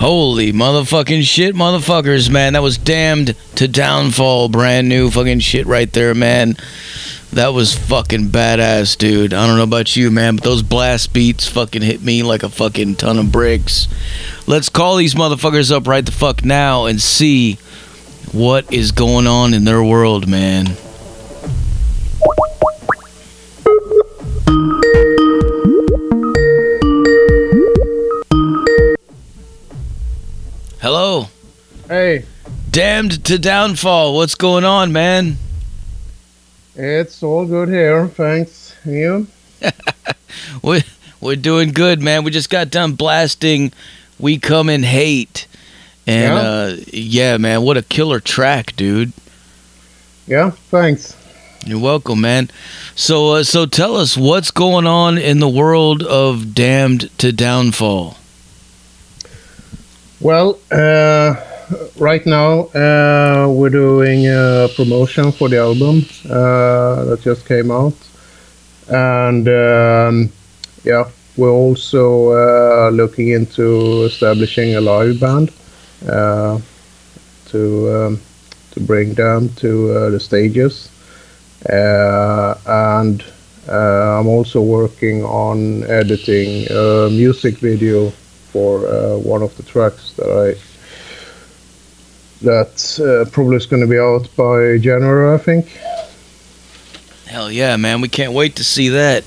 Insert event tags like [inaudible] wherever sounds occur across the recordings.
Holy motherfucking shit, motherfuckers, man. That was damned to downfall. Brand new fucking shit right there, man. That was fucking badass, dude. I don't know about you, man, but those blast beats fucking hit me like a fucking ton of bricks. Let's call these motherfuckers up right the fuck now and see what is going on in their world, man. Damned to downfall. What's going on, man? it's all good here, thanks. You? [laughs] We're, we're doing good, man. We just got done blasting We Come in Hate. And Yeah? uh yeah, man, what a killer track, dude. Yeah, thanks. You're welcome, man. So uh, so tell us what's going on in the world of Damned to Downfall. Well, uh, right now uh, we're doing a promotion for the album uh, that just came out, and um, yeah, we're also uh, looking into establishing a live band uh, to um, to bring them to uh, the stages, uh, and I'm also working on editing a music video for one of the tracks that I that uh, probably is going to be out by January, I think. Hell yeah, man. We can't wait to see that.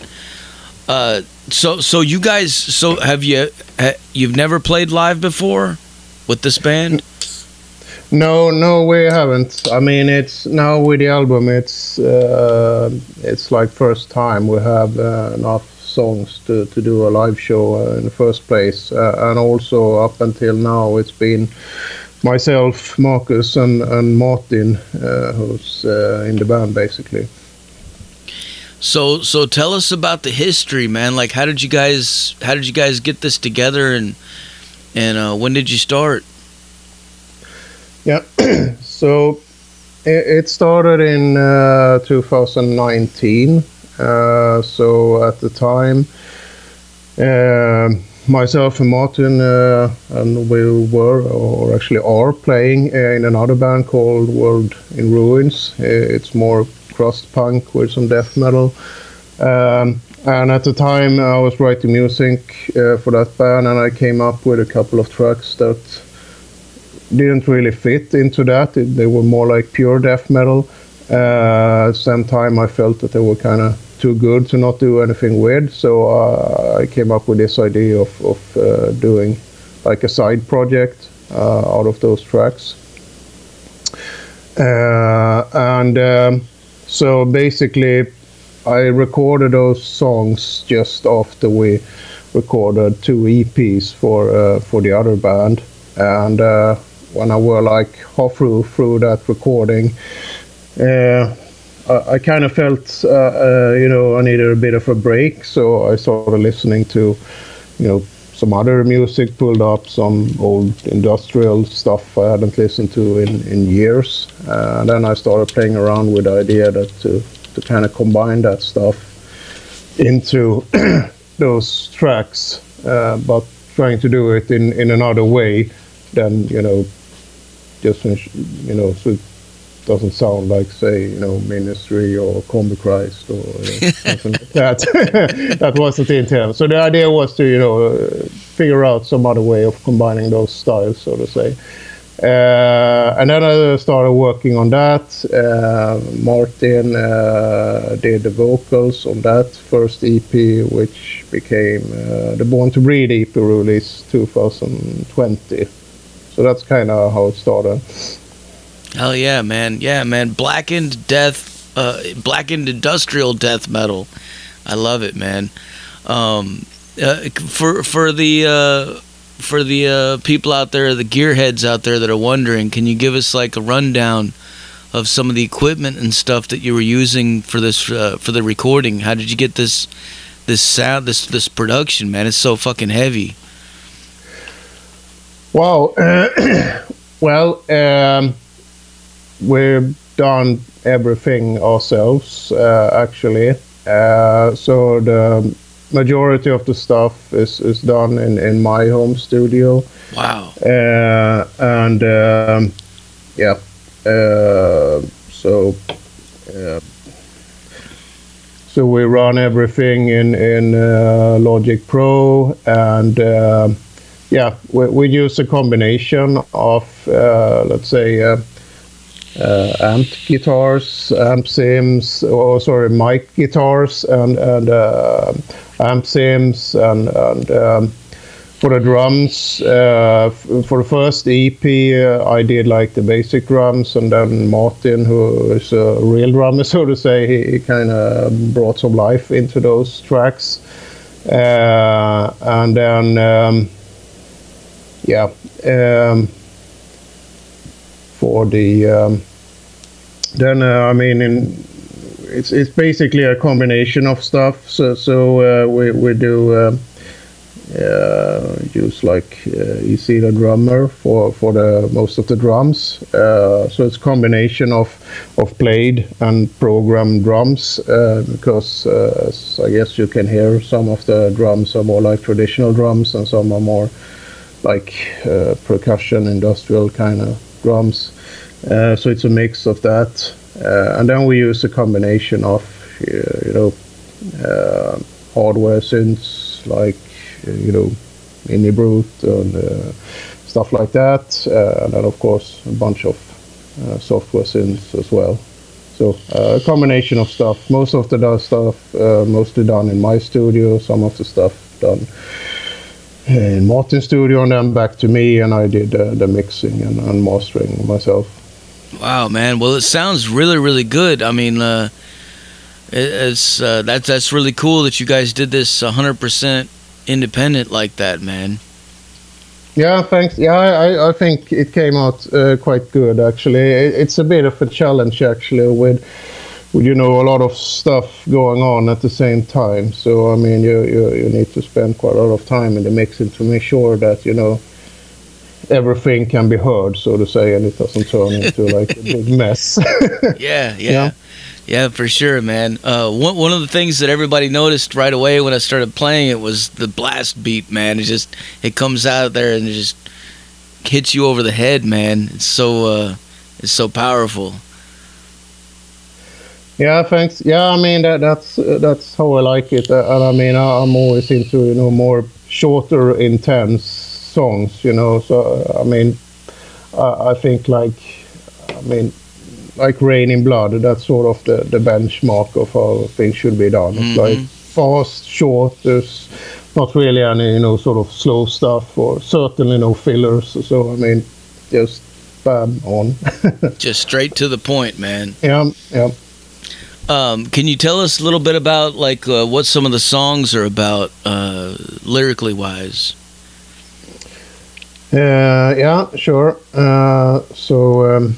Uh so so you guys so have you ha, you've never played live before with this band? No, no, we haven't. I mean, it's now with the album. It's uh, it's like first time we have uh, enough songs to, to do a live show uh, in the first place, uh, and also up until now it's been myself, Marcus, and and Martin uh, who's uh, in the band basically. So so tell us about the history, man. Like how did you guys how did you guys get this together and and uh when did you start? Yeah. [clears throat] so it, it started in uh, 2019. Uh, so at the time, uh, myself and Martin, uh, and we were, or actually are, playing uh, in another band called World in Ruins. Uh, It's more crust punk with some death metal. Um, and at the time, I was writing music uh, for that band, and I came up with a couple of tracks that didn't really fit into that. It, they were more like pure death metal. Uh, at the same time, I felt that they were kind of too good to not do anything weird. So uh, I came up with this idea of, of uh, doing like a side project uh, out of those tracks. Uh, and um, so basically, I recorded those songs just after we recorded two EPs for uh, for the other band, and uh, when I were like half through through that recording, uh, I, I kind of felt uh, uh, you know I needed a bit of a break, so I started listening to you know some other music, pulled up some old industrial stuff I hadn't listened to in in years, uh, and then I started playing around with the idea that to to kind of combine that stuff into [clears throat] those tracks, uh, but trying to do it in, in another way than you know, just you know, so doesn't sound like say you know Ministry or Combichrist or uh, [laughs] something like that. [laughs] that wasn't the intent. So the idea was to you know uh, figure out some other way of combining those styles, so to say. Uh, and then I started working on that. Uh, Martin uh, did the vocals on that first EP, which became uh, the Born to Breed EP release 2020. So that's kind of how it started. Hell yeah, man. Yeah, man. Blackened death uh blackened industrial death metal. I love it, man. Um uh, for for the uh for the uh, people out there, the gearheads out there that are wondering, can you give us like a rundown of some of the equipment and stuff that you were using for this uh, for the recording? How did you get this this sound, this this production, man? It's so fucking heavy. Wow. [clears throat] well, um, we've done everything ourselves, uh, actually. Uh, so the majority of the stuff is, is done in, in my home studio. Wow. Uh, and um, yeah, uh, so uh, so we run everything in in uh, Logic Pro, and um, yeah, we, we use a combination of uh, let's say. Uh, amp guitars, amp sims, or sorry, mic guitars, and and uh, amp sims, and and um, for the drums, uh, for the first EP, uh, I did like the basic drums, and then Martin, who is a real drummer, [laughs] so to say, he, he kind of brought some life into those tracks. Uh, and then, um, yeah, um, for the um, then uh, I mean, in, it's it's basically a combination of stuff. So so uh, we we do. Um, uh, use like uh, EZdrummer for for the most of the drums. Uh, so it's combination of of played and programmed drums because I guess you can hear some of the drums are more like traditional drums and some are more like uh, percussion industrial kind of drums. Uh, so it's a mix of that, uh, and then we use a combination of uh, you know hardware synths like you know, MiniBrute and uh, stuff like that. Uh, and then, of course, a bunch of uh, software synths as well. So a combination of stuff. Most of the stuff mostly done in my studio. Some of the stuff done in Martin's studio, and then back to me, and I did the mixing and, and mastering myself. Wow, man. Well, it sounds really, really good. I mean, uh, it, it's uh, that's that's really cool that you guys did this 100% independent like that, man. Yeah, thanks. Yeah, I, I think it came out uh, quite good actually. it's a bit of a challenge actually with you know a lot of stuff going on at the same time. So I mean, you you, you need to spend quite a lot of time in the mixing to make sure that you know everything can be heard, so to say, and it doesn't turn into [laughs] like a big mess. [laughs] yeah, yeah. yeah. Yeah, for sure, man. Uh, one one of the things that everybody noticed right away when I started playing it was the blast beat, man. It just it comes out there and it just hits you over the head, man. It's so uh, it's so powerful. Yeah, thanks. Yeah, I mean that that's uh, that's how I like it, uh, and I mean I, am always into you know more shorter, intense songs, you know. So I mean, I, I think like I mean like Raining Blood. That's sort of the, the benchmark of how things should be done. It's mm-hmm. like fast, short. There's not really any you know sort of slow stuff or certainly no fillers. So I mean, just bam on. [laughs] just straight to the point, man. Yeah, yeah. Um, can you tell us a little bit about like uh, what some of the songs are about, uh, lyrically wise? Uh, yeah, sure. Uh, so um,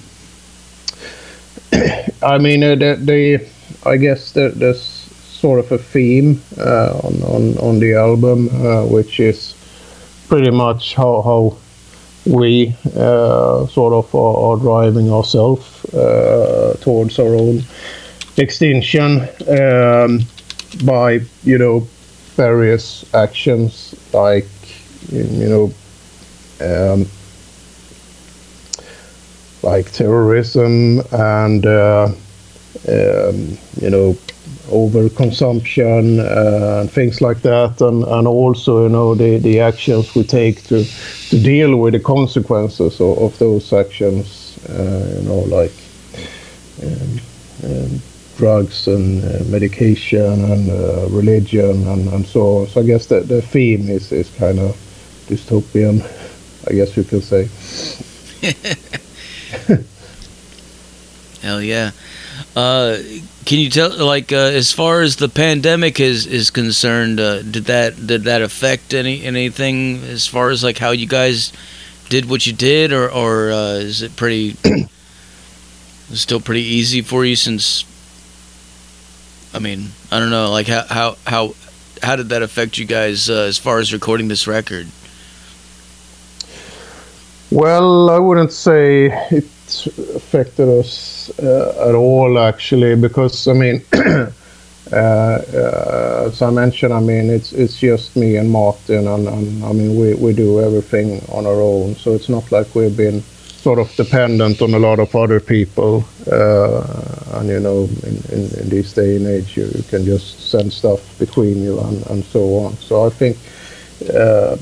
[coughs] I mean, uh, the, the, I guess the, there's sort of a theme uh, on, on on the album, which is pretty much how how we sort of are, are driving ourselves towards our own extinction um, by you know various actions like you know um, like terrorism and uh, um, you know overconsumption uh, and things like that, and, and also you know the, the actions we take to to deal with the consequences of, of those actions. Uh, you know, like um, um, drugs and uh, medication and uh, religion and, and so on. So I guess the the theme is is kind of dystopian. I guess you can say. Hell yeah. Uh, can you tell, like, uh, as far as the pandemic is is concerned, uh, did that did that affect any anything as far as like how you guys did what you did, or or uh, is it pretty [coughs] still pretty easy for you since? I mean, I don't know, like how how how how did that affect you guys uh, as far as recording this record? Well, I wouldn't say it affected us uh, at all, actually, because I mean, [clears throat] uh, uh, as I mentioned, I mean it's it's just me and Martin, and, and I mean we we do everything on our own. So it's not like we've been sort of dependent on a lot of other people. Uh, and you know, in, in, in, this day and age, you, you, can just send stuff between you and, and so on. So I think uh,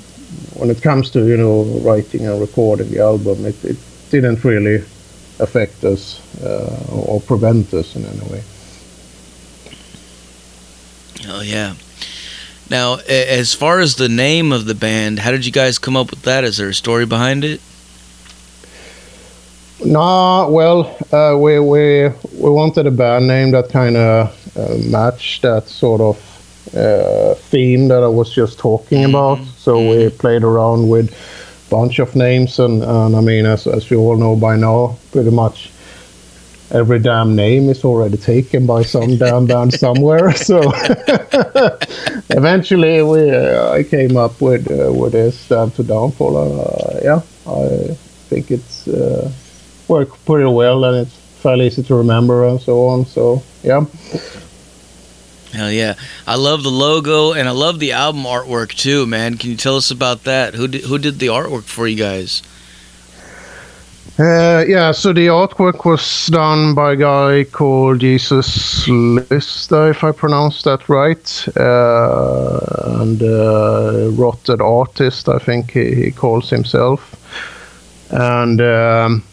when it comes to you know writing and recording the album, it, it didn't really affect us uh, or prevent us in any way. Oh yeah. Now, as far as the name of the band, how did you guys come up with that? Is there a story behind it? No, well, uh, we we we wanted a band name that kind of uh, matched that sort of uh, theme that I was just talking mm-hmm. about. So mm-hmm. we played around with a bunch of names, and, and I mean, as as you all know by now, pretty much every damn name is already taken by some [laughs] damn band somewhere. So [laughs] eventually, we uh, I came up with uh, with this to Downfall. Uh, yeah, I think it's uh, worked pretty well and it's fairly easy to remember and so on. So yeah. Hell yeah! I love the logo and I love the album artwork too, man. Can you tell us about that? Who did who did the artwork for you guys? Uh, yeah, so the artwork was done by a guy called Jesus Lista, if I pronounce that right, uh, and uh, Rotted Artist, I think he, he calls himself, and. Um,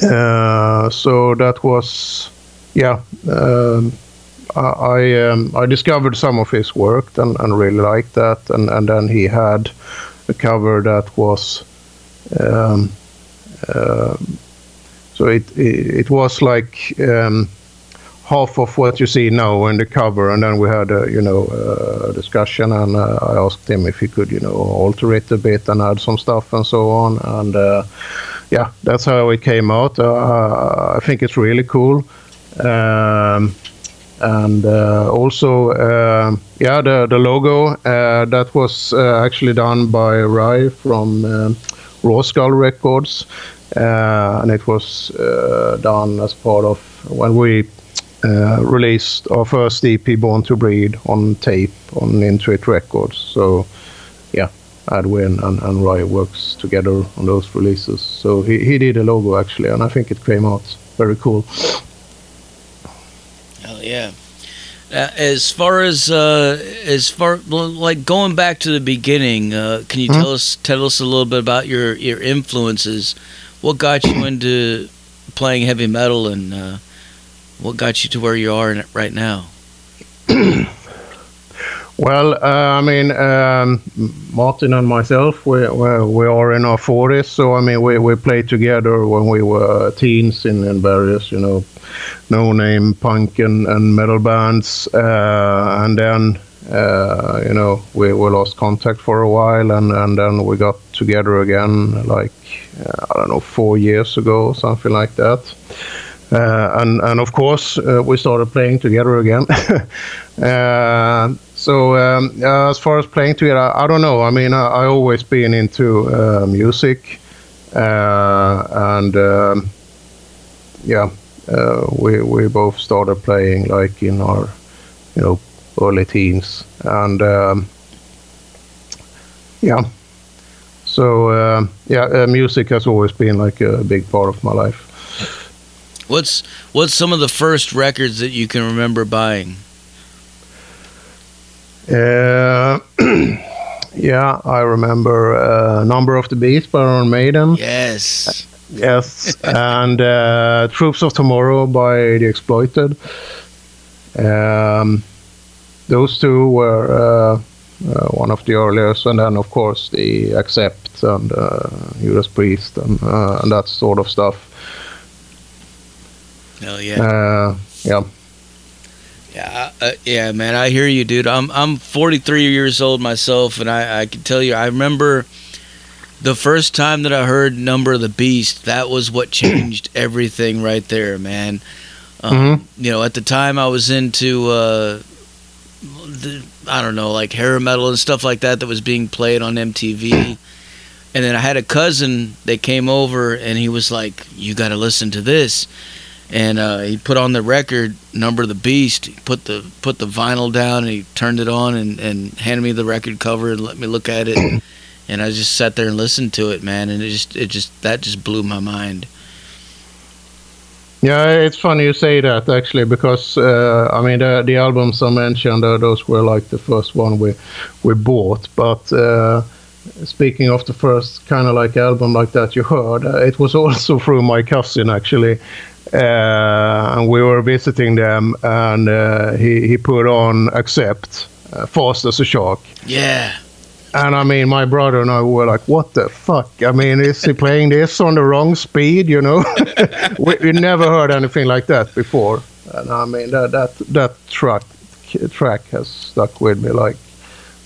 so that was, yeah. Um, I um, I discovered some of his work and, and really liked that, and, and then he had a cover that was, um, uh, so it, it, it was like um, half of what you see now in the cover, and then we had a you know a discussion, and uh, I asked him if he could you know alter it a bit and add some stuff and so on, and uh, yeah, that's how it came out. Uh, I think it's really cool. Um, and uh, also, uh, yeah, the, the logo uh, that was uh, actually done by Rai from um, Raw Skull Records, uh, and it was done as part of when we released our first EP, Born to Breed, on tape on Intuit Records. So, yeah, Edwin and, and Rai works together on those releases. So he, he did a logo actually, and I think it came out very cool. Hell yeah! Uh, as far as uh, as far like going back to the beginning, uh, can you mm-hmm. tell us tell us a little bit about your your influences? What got you into playing heavy metal, and uh, what got you to where you are right now? [clears throat] Well, uh, I mean, um, Martin and myself, we, we, we are in our 40s, so I mean, we, we played together when we were teens in, in various, you know, no-name punk and, and metal bands, uh, and then, uh, you know, we, we lost contact for a while, and, and then we got together again, like, uh, I don't know, four years ago, something like that. Uh, and and of course uh, we started playing together again. [laughs] uh, so um, uh, as far as playing together, I, I don't know. I mean, I, I always been into uh, music, uh, and um, yeah, we we both started playing like in our you know early teens, and um, yeah. So yeah, music has always been like a big part of my life. What's what's some of the first records that you can remember buying? Uh, [clears throat] yeah, I remember uh, Number of the Beast by Iron Maiden. Yes. yes, and uh, Troops of Tomorrow by The Exploited. Um, those two were uh, uh, one of the earliest, and then of course the Accept and uh, Judas Priest and, uh, and that sort of stuff. Hell yeah. Uh, yeah. Yeah, uh, yeah, man. I hear you, dude. I'm I'm 43 years old myself, and I I can tell you, I remember the first time that I heard "Number of the Beast." That was what [clears throat] changed everything right there, man. Um, mm-hmm. You know, at the time I was into uh, the, I don't know, like hair metal and stuff like that that was being played on MTV. And then I had a cousin that came over, and he was like, "You got to listen to this." And uh, he put on the record "Number of the Beast." He put the put the vinyl down and he turned it on and, and handed me the record cover and let me look at it. [clears throat] and I just sat there and listened to it, man. And it just it just that just blew my mind. Yeah, it's funny you say that actually because uh, I mean the the albums I mentioned uh, those were like the first one we we bought, but uh, speaking of the first kind of like album like that you heard, uh, it was also [laughs] through my cousin actually. Uh, and we were visiting them, and uh, he he put on "Accept," fast as a shark. Yeah. And I mean, my brother and I were like, "What the fuck? I mean, is he playing this on the wrong speed? You know, [laughs] we, we, never heard anything like that before." And I mean, that that that track track has stuck with me like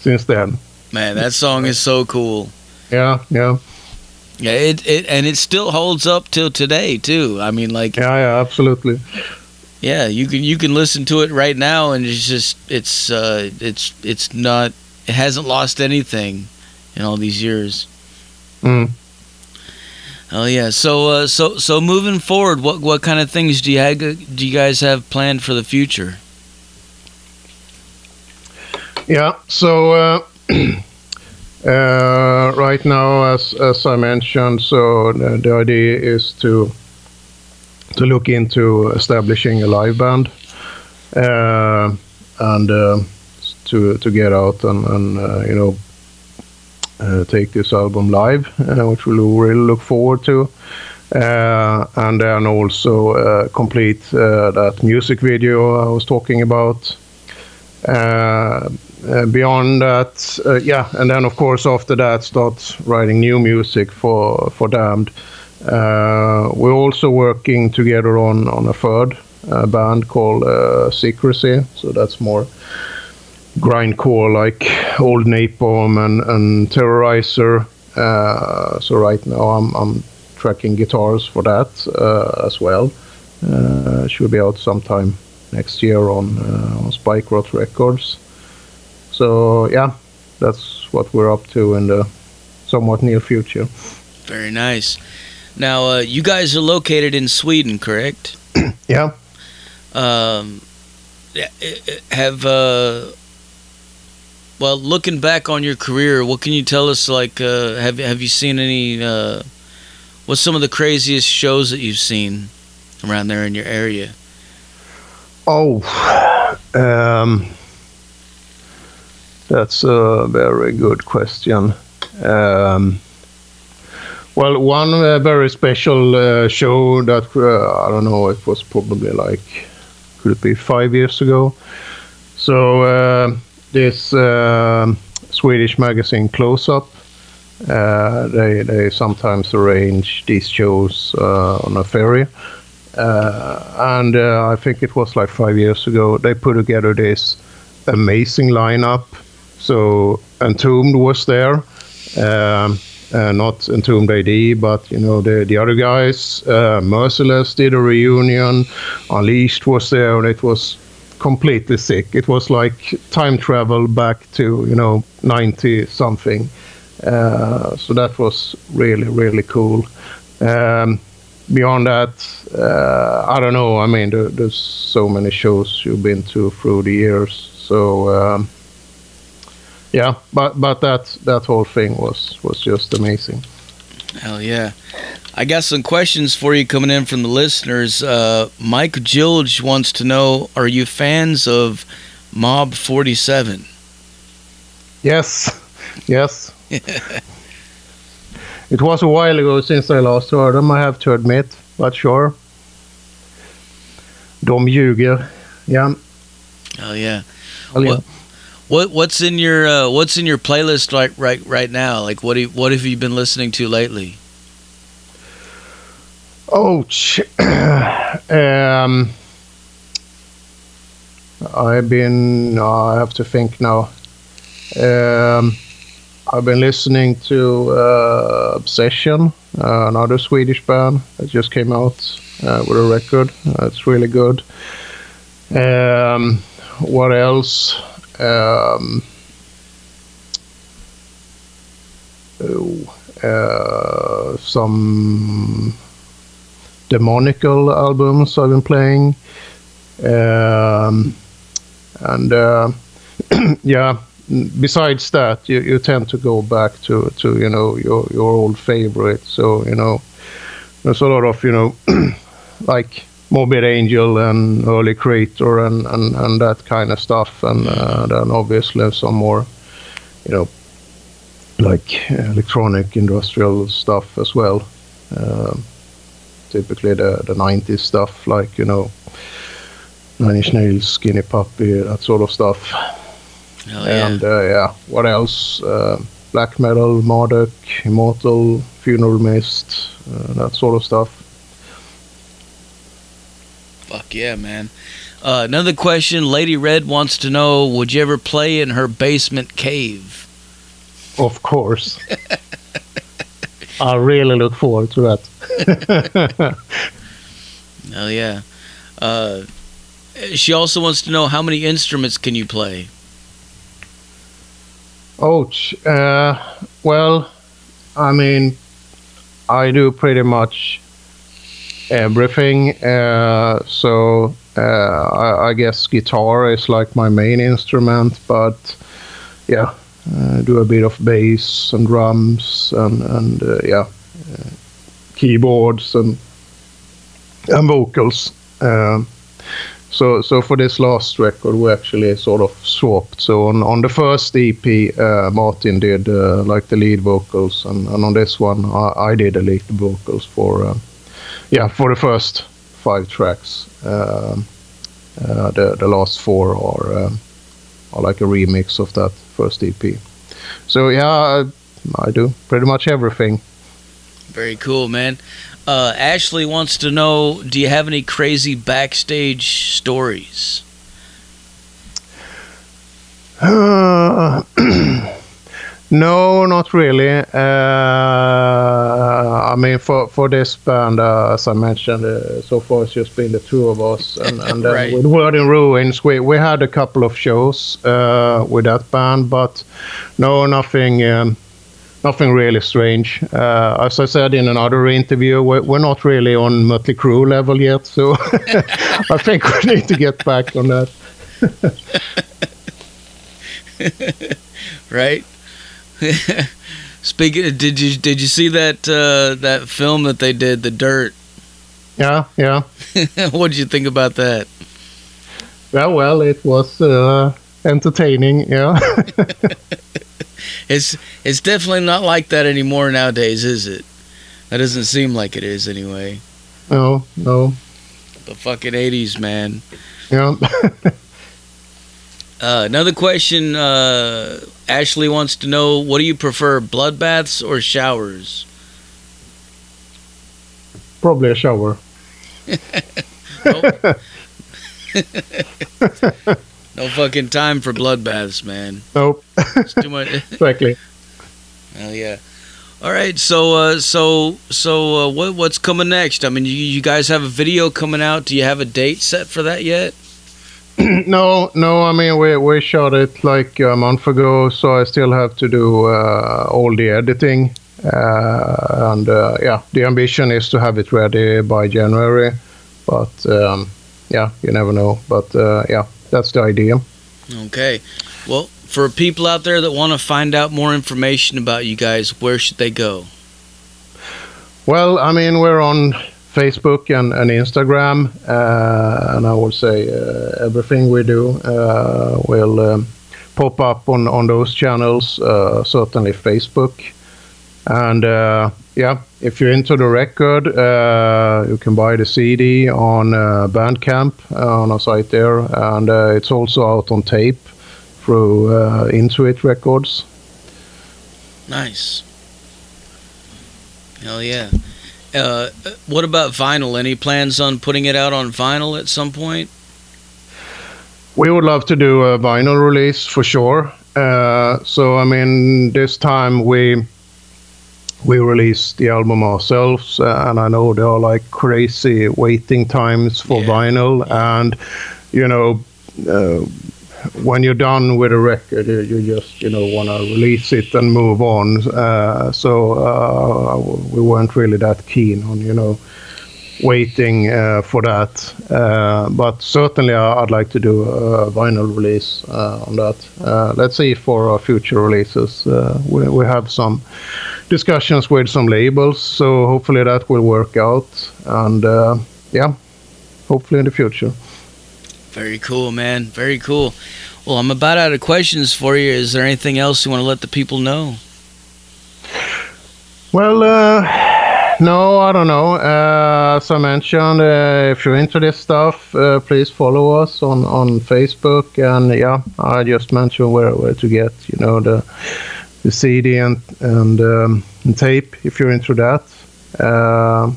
since then. Man, that song is so cool. Yeah, yeah. Yeah, it, it and it still holds up till today too. I mean, like yeah, yeah, absolutely. Yeah, you can you can listen to it right now, and it's just it's uh it's it's not it hasn't lost anything in all these years. Mm. Oh yeah. So uh, so so moving forward, what what kind of things do you have, do you guys have planned for the future? Yeah. So uh, uh, [clears throat] right now, as as I mentioned, so the, the, idea is to to look into establishing a live band, uh, and uh, to to get out and, and uh, you know uh, take this album live, uh, which we'll really look forward to. Uh, and then also uh, complete uh, that music video I was talking about. Beyond that, yeah, and then of course after that, start writing new music for for Damned. we're also working together on on a third band called Secrecy, so that's more grindcore like old Napalm and, and Terrorizer. Uh, so right now I'm, I'm tracking guitars for that uh, as well. Uh, should be out sometime next year on, uh, on Spike Rot Records. So yeah, that's what we're up to in the somewhat near future. Very nice. Now uh, you guys are located in Sweden, correct? [clears throat] yeah. Um, have uh, well, looking back on your career, what can you tell us? Like, uh, have have you seen any? Uh, what's some of the craziest shows that you've seen around there in your area? Oh, [sighs] um, that's a very good question. Um, well, one uh, very special uh, show that uh, I don't know, it was probably like could it be five years ago? So uh, this uh, Swedish magazine Close Up. Uh, they they sometimes arrange these shows uh, on a ferry, and I think it was like five years ago. They put together this amazing lineup. So Entombed was there. Um, uh, not Entombed AD, but you know the the other guys. Uh, Merciless did a reunion. Unleashed was there, and it was completely sick. It was like time travel back to you know 90 something. Uh, so that was really really cool. Um, beyond that, uh, I don't know. I mean, there, there's so many shows you've been to through the years. So um, yeah, but but that that whole thing was was just amazing. Hell yeah. I got some questions for you coming in from the listeners. Uh, Mike Gilge wants to know Are you fans of Mob 47? Yes, yes. [laughs] it was a while ago since I last heard them, I have to admit, but sure. De ljuger. Yeah. Oh yeah. Oh, yeah. What, what what's in your uh, what's in your playlist right right right now? Like what you, what have you been listening to lately? Oh, [clears throat] um, I've been. I have to think now. Um, I've been listening to uh, Obsession, uh, another Swedish band that just came out uh, with a record. it's really good. Um, what else? Um, oh, uh, some demonical albums I've been playing. Um, and uh, [clears throat] yeah, besides that, you, you tend to go back to, to you know your your old favorite. So you know, there's a lot of you know [clears throat] like Morbid Angel and early Kreator and, and, and that kind of stuff, and uh, then obviously some more, you know, like electronic industrial stuff as well. Uh, typically the the 90s stuff, like you know, Nine Inch Nails, Skinny Puppy, that sort of stuff. yeah. And uh, yeah, what else? Uh, black metal, Marduk, Immortal, Funeral Mist, uh, that sort of stuff. Fuck yeah, man. Uh, another question Lady Red wants to know Would you ever play in her basement cave? Of course. [laughs] I really look forward to that. [laughs] Oh, yeah. Uh, she also wants to know how many instruments can you play? Ouch. Uh, well, I mean, I do pretty much everything. Uh, so uh, I, I guess guitar is like my main instrument, but yeah, do a bit of bass and drums and and uh, yeah, uh, keyboards and and vocals. Um, so so for this last record, we actually sort of swapped. So on on the first EP, uh, Martin did uh, like the lead vocals, and, and on this one, I, I did the lead vocals for uh, yeah for the first five tracks. Um, uh, the the last four are um, are like a remix of that first EP. So yeah, I, I do pretty much everything. Very cool, man. Uh, Ashley wants to know Do you have any crazy backstage stories? Uh, [clears throat] no, not really. Uh, I mean, for for this band, uh, as I mentioned, uh, so far it's just been the two of us, and, [laughs] and then Right. with World in Ruins, we we had a couple of shows uh, with that band, but no, nothing. Um, Nothing really strange. Uh, as I said in another interview, we're, we're not really on Mötley Crüe level yet, so [laughs] [laughs] I think we need to get back on that. right? [laughs] Speaking, did you did you see that uh, that film that they did, The Dirt? Yeah, yeah. [laughs] what did you think about that? Yeah, well, it was uh, entertaining. Yeah, [laughs] It's it's definitely not like that anymore nowadays, is it? That doesn't seem like it is anyway. no, no, The fucking eighties, man. yeah. Uh, another question. Uh, Ashley wants to know: What do you prefer, bloodbaths or showers? Probably a shower. [laughs] No fucking time for bloodbaths, man. Nope, It's too much. [laughs] [laughs] exactly. Hell yeah. All right, so uh, so so uh, what what's coming next? I mean, you, you guys have a video coming out. Do you have a date set for that yet? [clears throat] no, no. I mean, we we shot it like a month ago, so I still have to do uh, all the editing. Uh, and uh, yeah, the ambition is to have it ready by January. But um, yeah, you never know. But uh, yeah, that's the idea. Okay. Well, for people out there that want to find out more information about you guys, where should they go? Well, I mean, we're on Facebook and, and Instagram, uh, and I would say uh, everything we do uh, will um, pop up on, on those channels, certainly Facebook. And yeah, if you're into the record, uh, you can buy the CD on uh, Bandcamp uh, on our site there, and it's also out on tape through Intuit Records. Nice. Hell yeah. Uh, what about vinyl? Any plans on putting it out on vinyl at some point? We would love to do a vinyl release for sure. Uh, so I mean, this time we we released the album ourselves, uh, and I know there are like crazy waiting times for Yeah. vinyl, and you know. Uh, when you're done with a record, you, you just you know want to release it and move on. Uh, so uh, we weren't really that keen on you know waiting uh, for that. Uh, but certainly, I'd like to do a vinyl release uh, on that. Uh, let's see for our future releases. We, we have some discussions with some labels, so hopefully that will work out. And yeah, hopefully in the future. Very cool, man. Very cool. Well, I'm about out of questions for you. Is there anything else you want to let the people know? Well, uh, no, I don't know. Uh, as I mentioned, uh, if you're into this stuff, uh, please follow us on, on Facebook. And yeah, I just mentioned where, where to get, you know, the the CD and and, um, and tape if you're into that. Uh,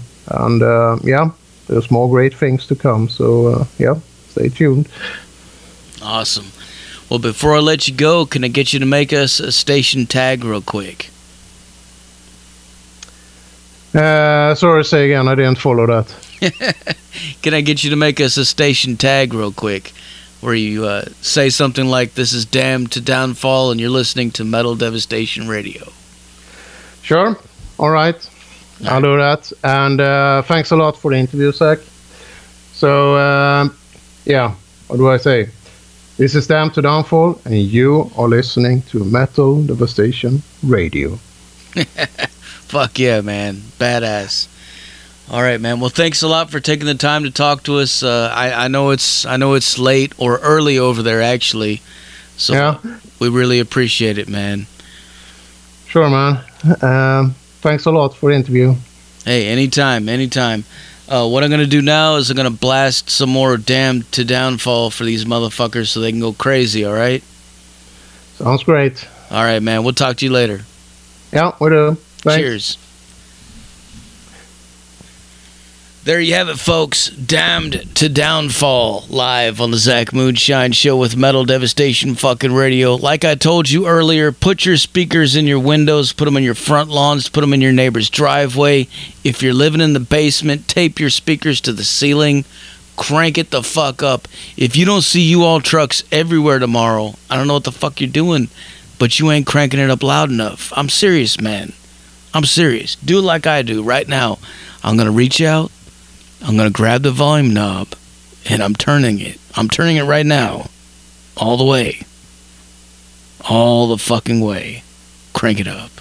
and uh, yeah, there's more great things to come. So yeah, stay tuned. Awesome. Well, before I let you go, can I get you to make us a station tag real quick? Uh, sorry, say again. I didn't follow that. [laughs] Can I get you to make us a station tag real quick? Where you uh, say something like, This is Damned to Downfall, and you're listening to Metal Devastation Radio. Sure. All right. I'll do that. And uh, thanks a lot for the interview, Zach. So, um, yeah, what do I say? This is Damned to Downfall, and you are listening to Metal Devastation Radio. [laughs] Fuck yeah, man. Badass. All right, man. Well, thanks a lot for taking the time to talk to us. Uh, I, I know it's I know it's late or early over there, actually. So Yeah. we really appreciate it, man. Sure, man. Um, thanks a lot for the interview. Hey, anytime, anytime. Uh, what I'm gonna do now is I'm gonna blast some more Damned to Downfall" for these motherfuckers so they can go crazy. All right. Sounds great. All right, man. We'll talk to you later. Yeah, we do. Thanks. Cheers. There you have it, folks. Damned to Downfall live on the Zach Moonshine Show with Metal Devastation fucking radio. Like I told you earlier, put your speakers in your windows, put them in your front lawns, put them in your neighbor's driveway. If you're living in the basement, tape your speakers to the ceiling. Crank it the fuck up. If you don't see you all trucks everywhere tomorrow, I don't know what the fuck you're doing, but you ain't cranking it up loud enough. I'm serious, man. I'm serious. Do like I do right now. I'm going to reach out. I'm going to grab the volume knob and I'm turning it. I'm turning it right now. All the way. All the fucking way. Crank it up.